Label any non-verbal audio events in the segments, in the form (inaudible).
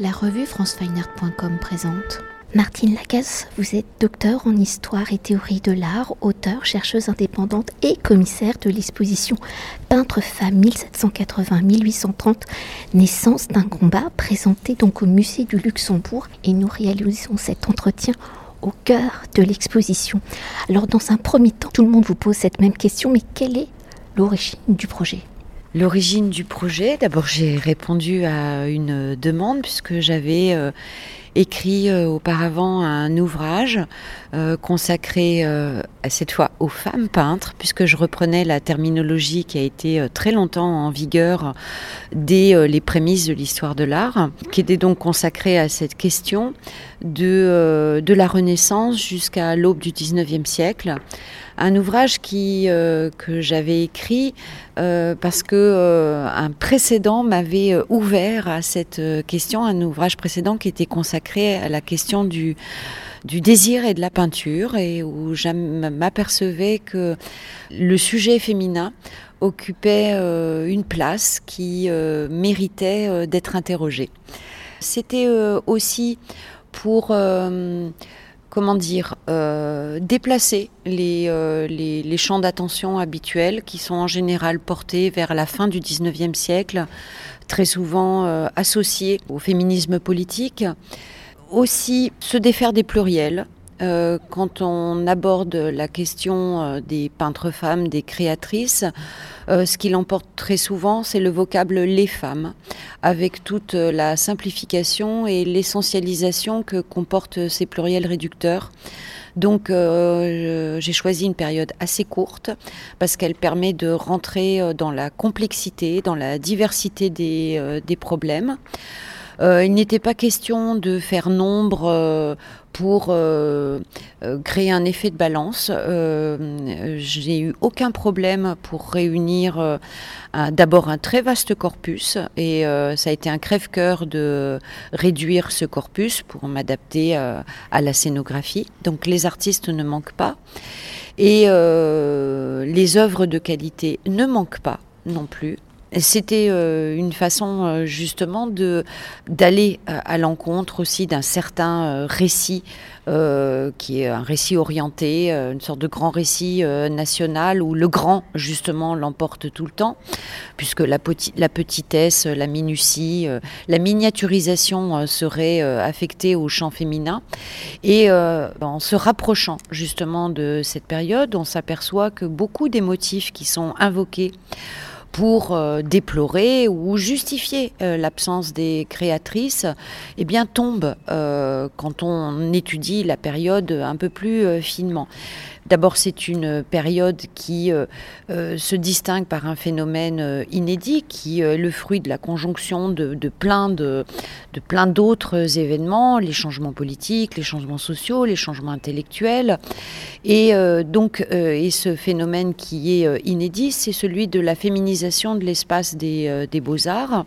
La revue francefineart.com présente. Martine Lacasse, vous êtes docteur en histoire et théorie de l'art, auteur, chercheuse indépendante et commissaire de l'exposition Peintre-femme 1780-1830, naissance d'un combat, présentée donc au musée du Luxembourg et nous réalisons cet entretien au cœur de l'exposition. Alors dans un premier temps, tout le monde vous pose cette même question, mais quelle est l'origine du projet? L'origine du projet, d'abord j'ai répondu à une demande puisque j'avais euh, écrit euh, auparavant un ouvrage euh, consacré cette fois aux femmes peintres, puisque je reprenais la terminologie qui a été très longtemps en vigueur dès les prémices de l'histoire de l'art, qui était donc consacrée à cette question de, la Renaissance jusqu'à l'aube du 19e siècle. Un ouvrage euh, que j'avais écrit euh, parce que euh, un précédent m'avait ouvert à cette question, un ouvrage précédent qui était consacré à la question du, du désir et de la peinture et où je m'apercevais que le sujet féminin occupait une place qui méritait d'être interrogée. C'était aussi pour comment dire, euh, déplacer euh, les, champs d'attention habituels qui sont en général portés vers la fin du 19e siècle, très souvent euh, associés au féminisme politique. Aussi se défaire des pluriels, euh, quand on aborde la question euh, des peintres femmes, des créatrices, euh, ce qui l'emporte très souvent, c'est le vocable les femmes, avec toute la simplification et l'essentialisation que comportent ces pluriels réducteurs. Donc j'ai choisi une période assez courte parce qu'elle permet de rentrer dans la complexité, dans la diversité des, des problèmes. Euh, il n'était pas question de faire nombre euh, pour euh, créer un effet de balance. J'ai eu aucun problème pour réunir d'abord un très vaste corpus et ça a été un crève-cœur de réduire ce corpus pour m'adapter à la scénographie. Donc les artistes ne manquent pas et les œuvres de qualité ne manquent pas non plus. C'était euh, une façon euh, justement d'aller euh, à l'encontre aussi d'un certain récit qui est un récit orienté, une sorte de grand récit national où le grand justement l'emporte tout le temps, puisque la, la petitesse, la minutie, la miniaturisation serait affectée au champ féminin. Et en se rapprochant justement de cette période, on s'aperçoit que beaucoup des motifs qui sont invoqués pour euh, déplorer ou justifier euh, l'absence des créatrices, eh bien tombe euh, quand on étudie la période un peu plus finement. D'abord, c'est une période qui euh, euh, se distingue par un phénomène euh, inédit, qui est le fruit de la conjonction de, plein d'autres événements, les changements politiques, les changements sociaux, les changements intellectuels. Et ce phénomène qui est inédit, c'est celui de la féminisation de l'espace des, des beaux-arts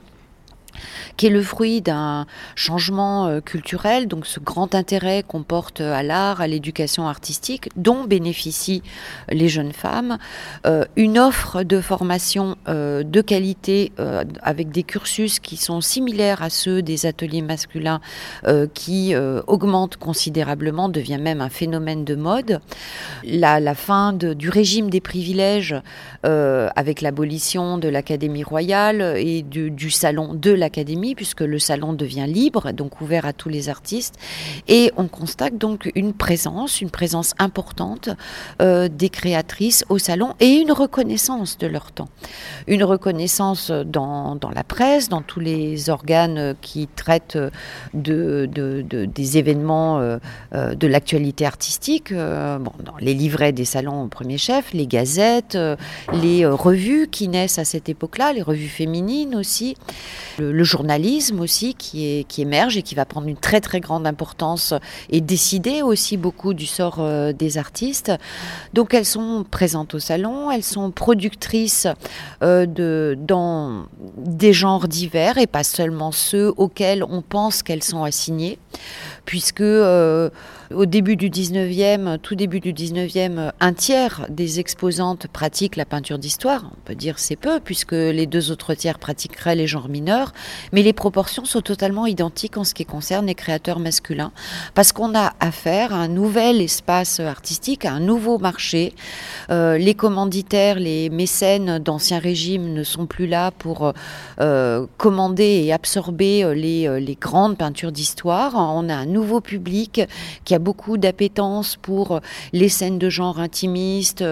qui est le fruit d'un changement euh, culturel, donc ce grand intérêt qu'on porte à l'art, à l'éducation artistique, dont bénéficient les jeunes femmes, euh, une offre de formation euh, de qualité avec des cursus qui sont similaires à ceux des ateliers masculins, qui augmentent considérablement, devient même un phénomène de mode. La, fin du régime des privilèges avec l'abolition de l'Académie royale et du, du salon de l'Académie, puisque le salon devient libre, donc ouvert à tous les artistes. Et on constate donc une présence, une présence importante euh, des créatrices au salon et une reconnaissance de leur temps. Une reconnaissance dans, dans la presse, dans tous les organes qui traitent de, de, des événements euh, euh, de l'actualité artistique, bon, dans les livrets des salons au premier chef, les gazettes, les revues qui naissent à cette époque-là, les revues féminines aussi journalisme aussi qui, qui émerge et qui va prendre une très très grande importance et décider aussi beaucoup du sort euh, des artistes. Donc elles sont présentes au salon, elles sont productrices euh, de, dans des genres divers et pas seulement ceux auxquels on pense qu'elles sont assignées. puisque au début du 19e, tout début du 19e, un tiers des exposantes pratiquent la peinture d'histoire. On peut dire c'est peu, puisque les deux autres tiers pratiqueraient les genres mineurs, mais les proportions sont totalement identiques en ce qui concerne les créateurs masculins, parce qu'on a affaire à un nouvel espace artistique, à un nouveau marché. Euh, les commanditaires, les mécènes d'ancien régime ne sont plus là pour euh, commander et absorber les, les grandes peintures d'histoire. On a un nouveau public qui a beaucoup d'appétence pour les scènes de genre intimiste,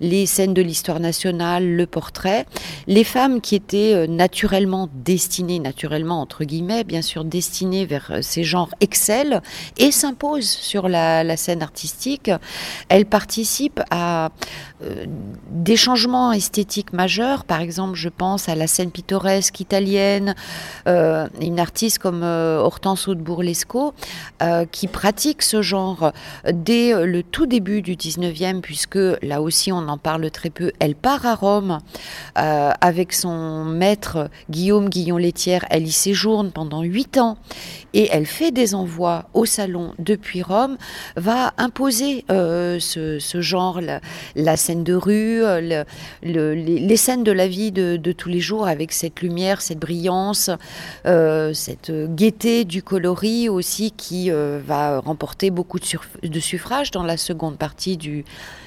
les scènes de l'histoire nationale, le portrait. Les femmes qui étaient euh, naturellement destinées, naturellement entre guillemets, bien sûr destinées vers euh, ces genres excellent et s'imposent sur la, scène artistique. Elles participent à euh, des changements esthétiques majeurs. Par exemple, je pense à la scène pittoresque italienne, une artiste comme Hortense de Burlesco qui pratique ce genre dès euh, le tout début du 19e, puisque là aussi on en parle très peu. Elle part à Rome euh, avec son maître Guillaume Guillon-Létière. Elle y séjourne pendant huit ans et elle fait des envois au salon depuis Rome, va imposer euh, ce, genre, la, scène de rue, les, scènes de la vie de, tous les jours avec cette lumière, cette brillance, cette gaieté du coloris aussi qui va remporter beaucoup de, suffrages dans la seconde partie du,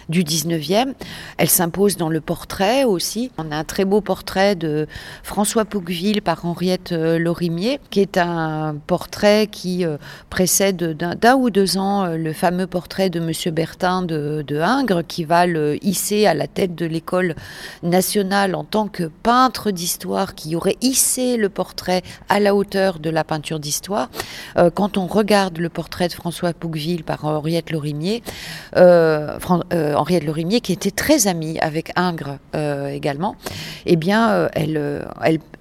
du 19e. Elle s'impose dans le portrait aussi. On a un très beau portrait de François Pouqueville par Henriette euh, Lorimier, qui est un portrait qui euh, précède d'un ou deux ans euh, le fameux portrait de Monsieur Bertin de, de Ingres, qui va le hisser à la tête de l'école nationale en tant que peintre d'histoire, qui aurait hissé le portrait à la hauteur de la peinture d'histoire. quand on regarde le portrait de François Pouqueville par Henriette Lorimier, Henriette Lorimier, qui était très amie avec Ingres euh, également, eh bien, euh, euh,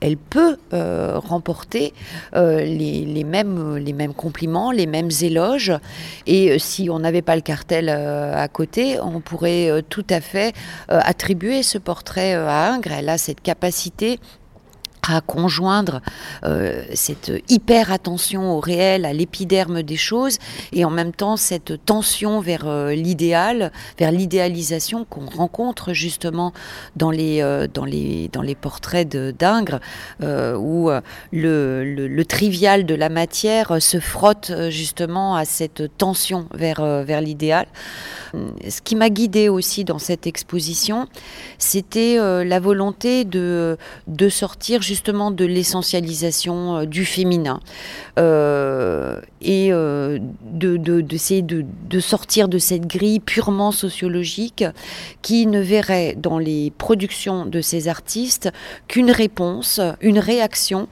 elle, peut remporter les, mêmes, les mêmes compliments, les mêmes éloges. Et si on n'avait pas le cartel à côté, on pourrait tout à fait attribuer ce portrait à Ingres. Elle a cette capacité à conjoindre euh, cette hyper attention au réel, à l'épiderme des choses, et en même temps cette tension vers euh, l'idéal, vers l'idéalisation qu'on rencontre justement dans les, euh, dans les, portraits d'Ingres, où le, trivial de la matière se frotte justement à cette tension vers l'idéal. Ce qui m'a guidée aussi dans cette exposition, c'était la volonté de, sortir justement de l'essentialisation euh, du féminin. Euh, et euh, d'essayer de, de, sortir de cette grille purement sociologique qui ne verrait dans les productions de ces artistes qu'une réponse, une réaction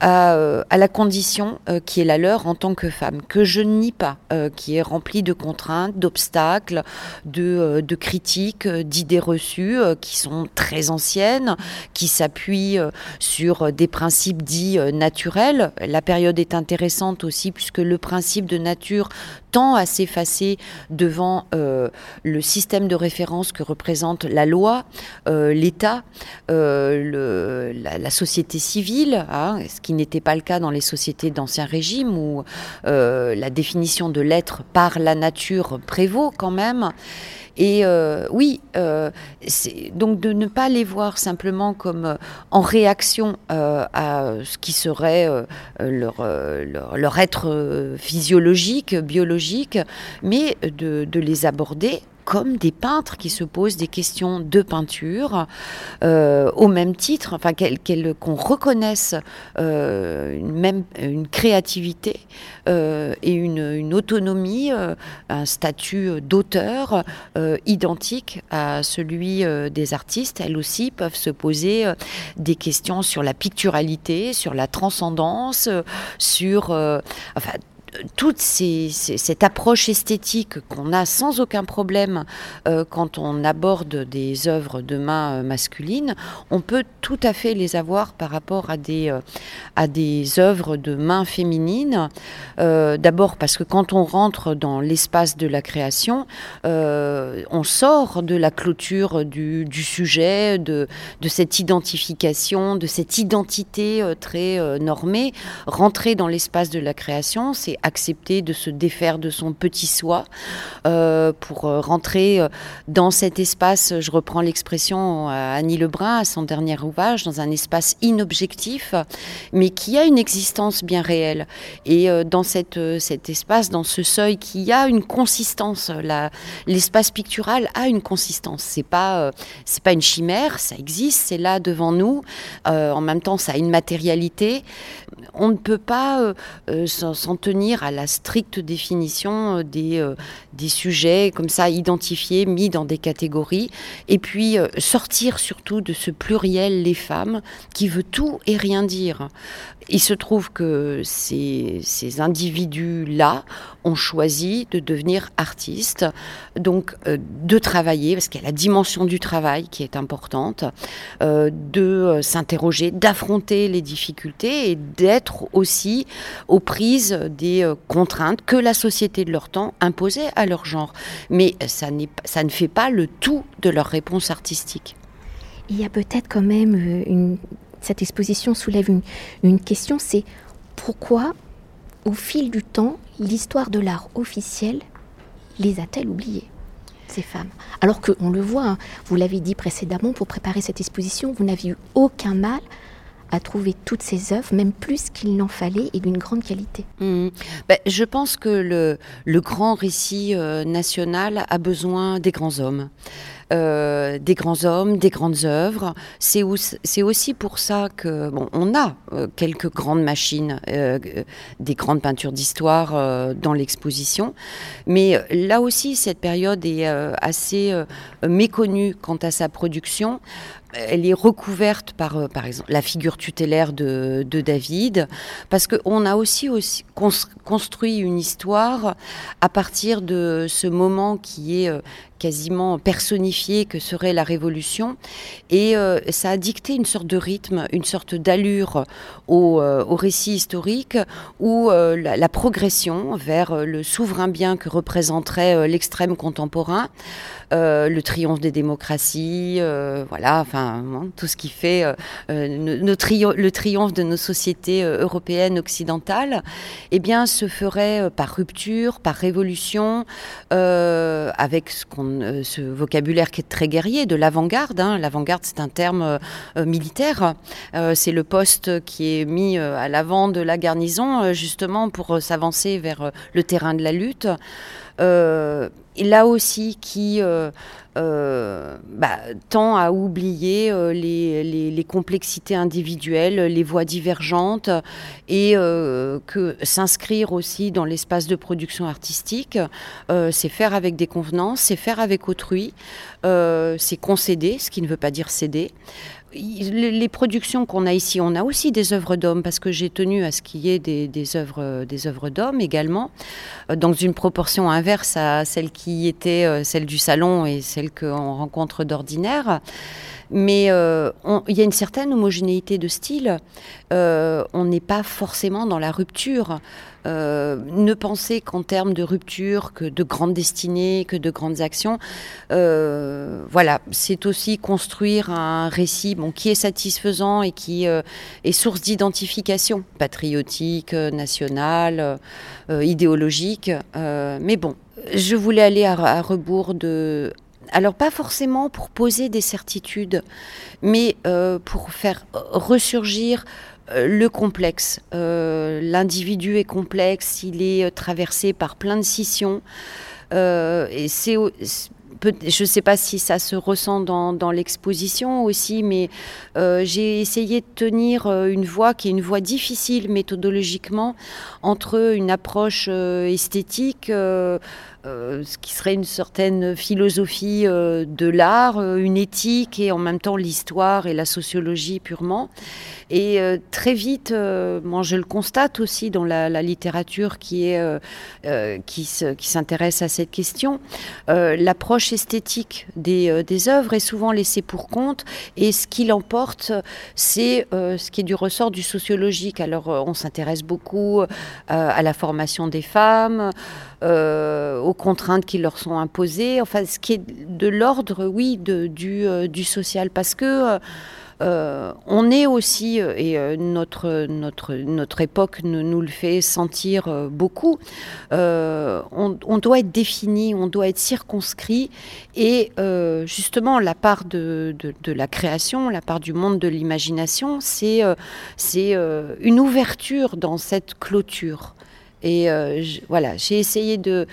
à, à la condition qui est la leur en tant que femme, que je nie pas, qui est remplie de contraintes, d'obstacles, de, de critiques, d'idées reçues qui sont très anciennes, qui s'appuient sur des principes dits euh, naturels. La période est intéressante aussi puisque le principe de nature tend à s'effacer devant euh, le système de référence que représente la loi, euh, l'État, la, société civile, hein, ce qui n'était pas le cas dans les sociétés d'ancien régime où la définition de l'être par la nature prévaut quand même. Et euh, oui, euh, donc de ne pas les voir simplement comme euh, en réaction à ce qui serait leur, être physiologique, biologique, mais de les aborder comme des peintres qui se posent des questions de peinture euh, au même titre, enfin qu'on reconnaisse euh, une, même une créativité euh, et une, autonomie, un statut d'auteur identique à celui des artistes. Elles aussi peuvent se poser des questions sur la picturalité, sur la transcendance, sur enfin toute cette approche esthétique qu'on a sans aucun problème euh, quand on aborde des œuvres de main euh, masculines, on peut tout à fait les avoir par rapport à des, euh, à des œuvres de main féminines. D'abord parce que quand on rentre dans l'espace de la création, on sort de la clôture du, sujet, de, de, cette identification, de cette identité très normée. Rentrer dans l'espace de la création, c'est accepter de se défaire de son petit soi pour rentrer dans cet espace, je reprends l'expression à Annie Lebrun, à son dernier ouvrage, dans un espace inobjectif, mais qui a une existence bien réelle. Et dans cet espace, dans ce seuil qui a une consistance, l'espace pictural a une consistance. C'est pas, pas une chimère, ça existe, c'est là devant nous. en même temps, ça a une matérialité. On ne peut pas euh, euh, s'en tenir à la stricte définition euh, des, des sujets comme ça identifiés, mis dans des catégories, et puis sortir surtout de ce pluriel les femmes qui veut tout et rien dire. Il se trouve que ces, individus-là ont choisi de devenir artistes, donc de travailler, parce qu'il y a la dimension du travail qui est importante, de s'interroger, d'affronter les difficultés et d'être aussi aux prises des euh, contraintes que la société de leur temps imposait à leur genre. Mais ça, ne fait pas le tout de leur réponse artistique. Il y a peut-être quand même euh, une... Cette exposition soulève une, question, c'est pourquoi, au fil du temps, l'histoire de l'art officiel les a-t-elle oubliés ces femmes? Alors qu'on le voit, hein, vous l'avez dit précédemment, pour préparer cette exposition, vous n'aviez eu aucun mal à trouver toutes ces œuvres, même plus qu'il n'en fallait, et d'une grande qualité. Mmh. Ben, je pense que le, le grand récit euh, national a besoin des grands hommes. Euh, des grands hommes, des grandes œuvres. C'est aussi pour ça que bon, on a euh, quelques grandes machines, des grandes peintures d'histoire dans l'exposition, mais là aussi cette période est assez méconnue quant à sa production elle est recouverte par, euh, par exemple, la figure tutélaire de, David, parce qu'on a aussi, aussi construit une histoire à partir de ce moment qui est euh, quasiment personnifié que serait la Révolution. Et euh, ça a dicté une sorte de rythme, une sorte d'allure au, récit historique où la, la, progression vers le souverain bien que représenterait l'extrême contemporain euh, le triomphe des démocraties, euh, voilà, enfin, hein, tout ce qui fait euh, le triomphe de nos sociétés européennes occidentales, eh bien, se ferait par rupture, par révolution, avec ce, ce, vocabulaire qui est très guerrier, de l'avant-garde. Hein. L'avant-garde, c'est un terme militaire. c'est le poste qui est mis à l'avant de la garnison, justement, pour s'avancer vers le terrain de la lutte. Euh, là aussi qui euh, euh, bah, tend à oublier les, complexités individuelles, les voies divergentes, et que s'inscrire aussi dans l'espace de production artistique, c'est faire avec des convenances, c'est faire avec autrui, c'est concéder, ce qui ne veut pas dire céder les productions qu'on a ici, on a aussi des œuvres d'hommes parce que j'ai tenu à ce qu'il y ait des, œuvres, des œuvres d'hommes également, euh, dans une proportion inverse à celle qui était euh, celle du salon et celle qu'on rencontre d'ordinaire mais euh, il y a une certaine homogénéité de style. On n'est pas forcément dans la rupture. Ne penser qu'en termes de rupture, que de grandes destinées, que de grandes actions. voilà, c'est aussi construire un récit qui est satisfaisant et qui est source d'identification patriotique, nationale, idéologique. mais bon, je voulais aller à rebours de alors pas forcément pour poser des certitudes, mais euh, pour faire ressurgir euh, le complexe. Euh, l'individu est complexe, il est traversé par plein de scissions. et c'est je ne sais pas si ça se ressent dans, l'exposition aussi, mais j'ai essayé de tenir une voie qui est une voie difficile méthodologiquement entre une approche esthétique, euh, ce qui serait une certaine philosophie euh, de l'art, euh, une éthique et en même temps l'histoire et la sociologie purement. Et très vite, moi je le constate aussi dans la, littérature qui est qui, s'intéresse à cette question, l'approche esthétique des, des œuvres est souvent laissée pour compte et ce qui l'emporte, c'est ce qui est du ressort du sociologique. Alors on s'intéresse beaucoup à la formation des femmes. Euh, aux contraintes qui leur sont imposées, enfin ce qui est de l'ordre, oui, de, du, euh, social, parce que on est aussi, et notre, notre, notre époque nous, le fait sentir beaucoup, on, doit être défini, on doit être circonscrit, et justement la part de, de, la création, la part du monde de l'imagination, c'est c'est une ouverture dans cette clôture. Et voilà, j'ai essayé de euh,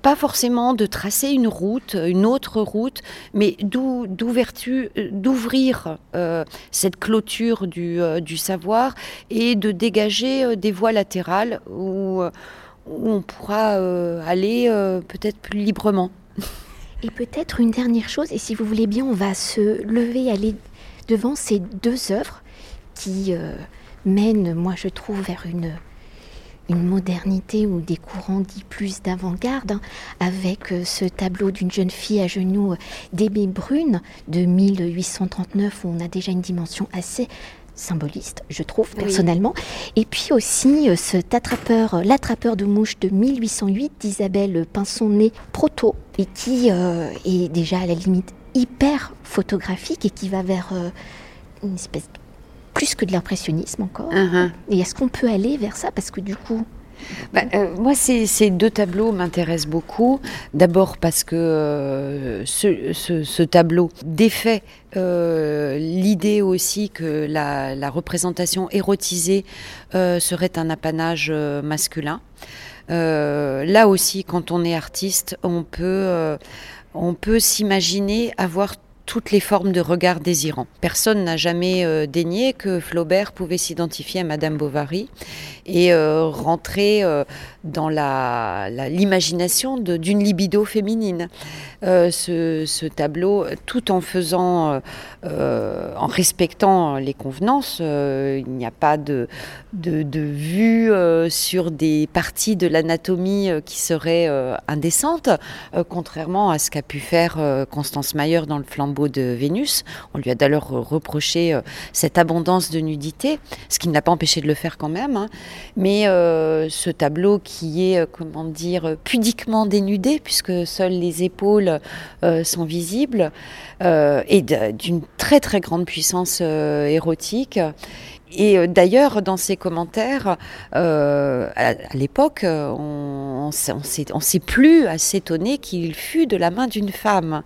pas forcément de tracer une route, une autre route, mais d'ouvrir euh, cette clôture du, euh, du, savoir et de dégager des voies latérales où, où on pourra aller peut-être plus librement. Et peut-être une dernière chose, et si vous voulez bien, on va se lever, aller devant ces deux œuvres qui mènent, moi je trouve, vers une une modernité ou des courants dits plus d'avant-garde, hein, avec euh, ce tableau d'une jeune fille à genoux euh, d'ébé brune de 1839 où on a déjà une dimension assez symboliste, je trouve personnellement. Et puis aussi euh, cet attrapeur, l'attrapeur de mouches de 1808 d'Isabelle Pinson-Nez Proto, et qui est déjà à la limite hyper photographique et qui va vers une espèce de plus que de l'impressionnisme encore. Uh-huh. Et est-ce qu'on peut aller vers ça? Parce que du coup... Bah, euh, moi, ces, ces, deux tableaux m'intéressent beaucoup. D'abord parce que euh, ce, ce, tableau défait euh, l'idée aussi que la, la représentation érotisée serait un apanage masculin. là aussi, quand on est artiste, on peut, on peut s'imaginer avoir toutes les formes de regard désirant. Personne n'a jamais euh, dénié que Flaubert pouvait s'identifier à Madame Bovary et euh, rentrer euh, dans l'imagination la, d'une libido féminine. Ce, ce, tableau, tout en faisant, en respectant les convenances, il n'y a pas de, vue sur des parties de l'anatomie qui seraient indécentes, contrairement à ce qu'a pu faire Constance Mayer dans le flambeau de Vénus. On lui a d'ailleurs reproché euh, cette abondance de nudité, ce qui n'a pas empêché de le faire quand même. Hein. Mais euh, ce tableau qui est, euh, comment dire, pudiquement dénudé, puisque seules les épaules sont visibles, et d'une très très grande puissance érotique. Et d'ailleurs, dans ses commentaires, à, l'époque, on ne s'est plus à s'étonner qu'il fût de la main d'une femme.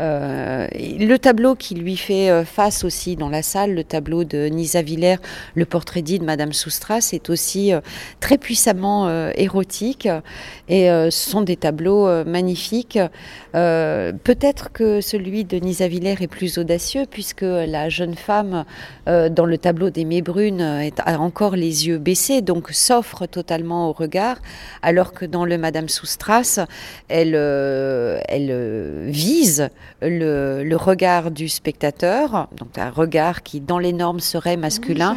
Euh, le tableau qui lui fait euh, face aussi dans la salle, le tableau de Nisa Villers, le portrait dit de Madame Soustras, est aussi euh, très puissamment érotique. Et ce sont des tableaux magnifiques. Peut-être que celui de Nisa Villers est plus audacieux puisque la jeune femme dans le tableau des Brunes a encore les yeux baissés, donc s'offre totalement au regard, alors que dans le Madame Soustras, elle, elle vise le, regard du spectateur, donc un regard qui dans les normes serait masculin,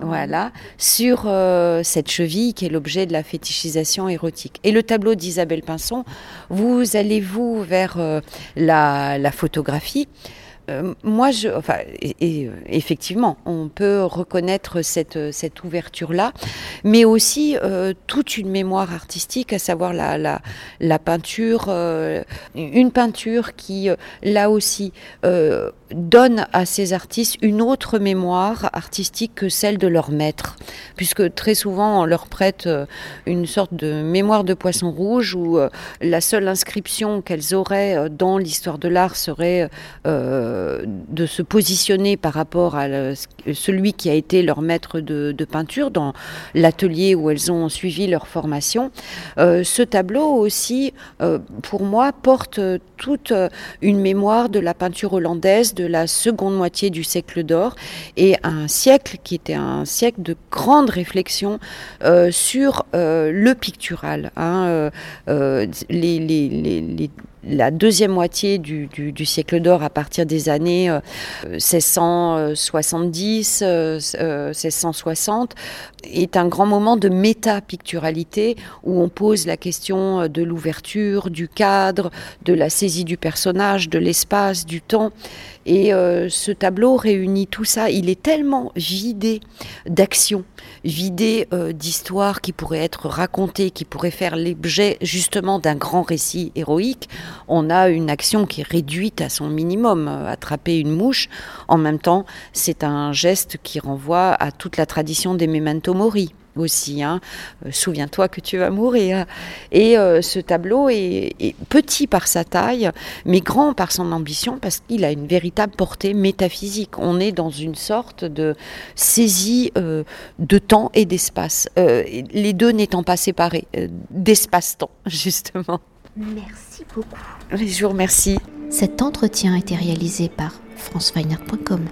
voilà, sur euh, cette cheville qui est l'objet de la fétichisation érotique. Et le tableau d'Isabelle Pinson, vous allez vous vers euh, la, photographie. Euh, moi, je, enfin, et, effectivement, on peut reconnaître cette, cette ouverture-là, mais aussi euh, toute une mémoire artistique, à savoir la, la, la peinture, euh, une peinture qui, là aussi, donne à ces artistes une autre mémoire artistique que celle de leur maître, puisque très souvent on leur prête une sorte de mémoire de poisson rouge où la seule inscription qu'elles auraient dans l'histoire de l'art serait de se positionner par rapport à celui qui a été leur maître de, peinture dans l'atelier où elles ont suivi leur formation. Euh, ce tableau aussi, euh, pour moi, porte toute une mémoire de la peinture hollandaise la seconde moitié du siècle d'or et un siècle qui était un siècle de grande réflexion euh, sur le pictural. Hein, les la deuxième moitié du, siècle d'or à partir des années 1670, euh, 1660 euh, est un grand moment de méta-picturalité où on pose la question de l'ouverture, du cadre, de la saisie du personnage, de l'espace, du temps. Et euh, ce tableau réunit tout ça. Il est tellement vidé d'action, vidé euh, d'histoires qui pourraient être racontées, qui pourraient faire l'objet justement d'un grand récit héroïque. On a une action qui est réduite à son minimum. Attraper une mouche, en même temps, c'est un geste qui renvoie à toute la tradition des memento mori aussi. Hein. Euh, souviens-toi que tu vas mourir. Et euh, ce tableau est, petit par sa taille, mais grand par son ambition, parce qu'il a une véritable portée métaphysique. On est dans une sorte de saisie euh, de temps et d'espace, les deux n'étant pas séparés, d'espace-temps, (laughs) justement. Merci beaucoup. Je vous remercie. Cet entretien a été réalisé par franceweiner.com.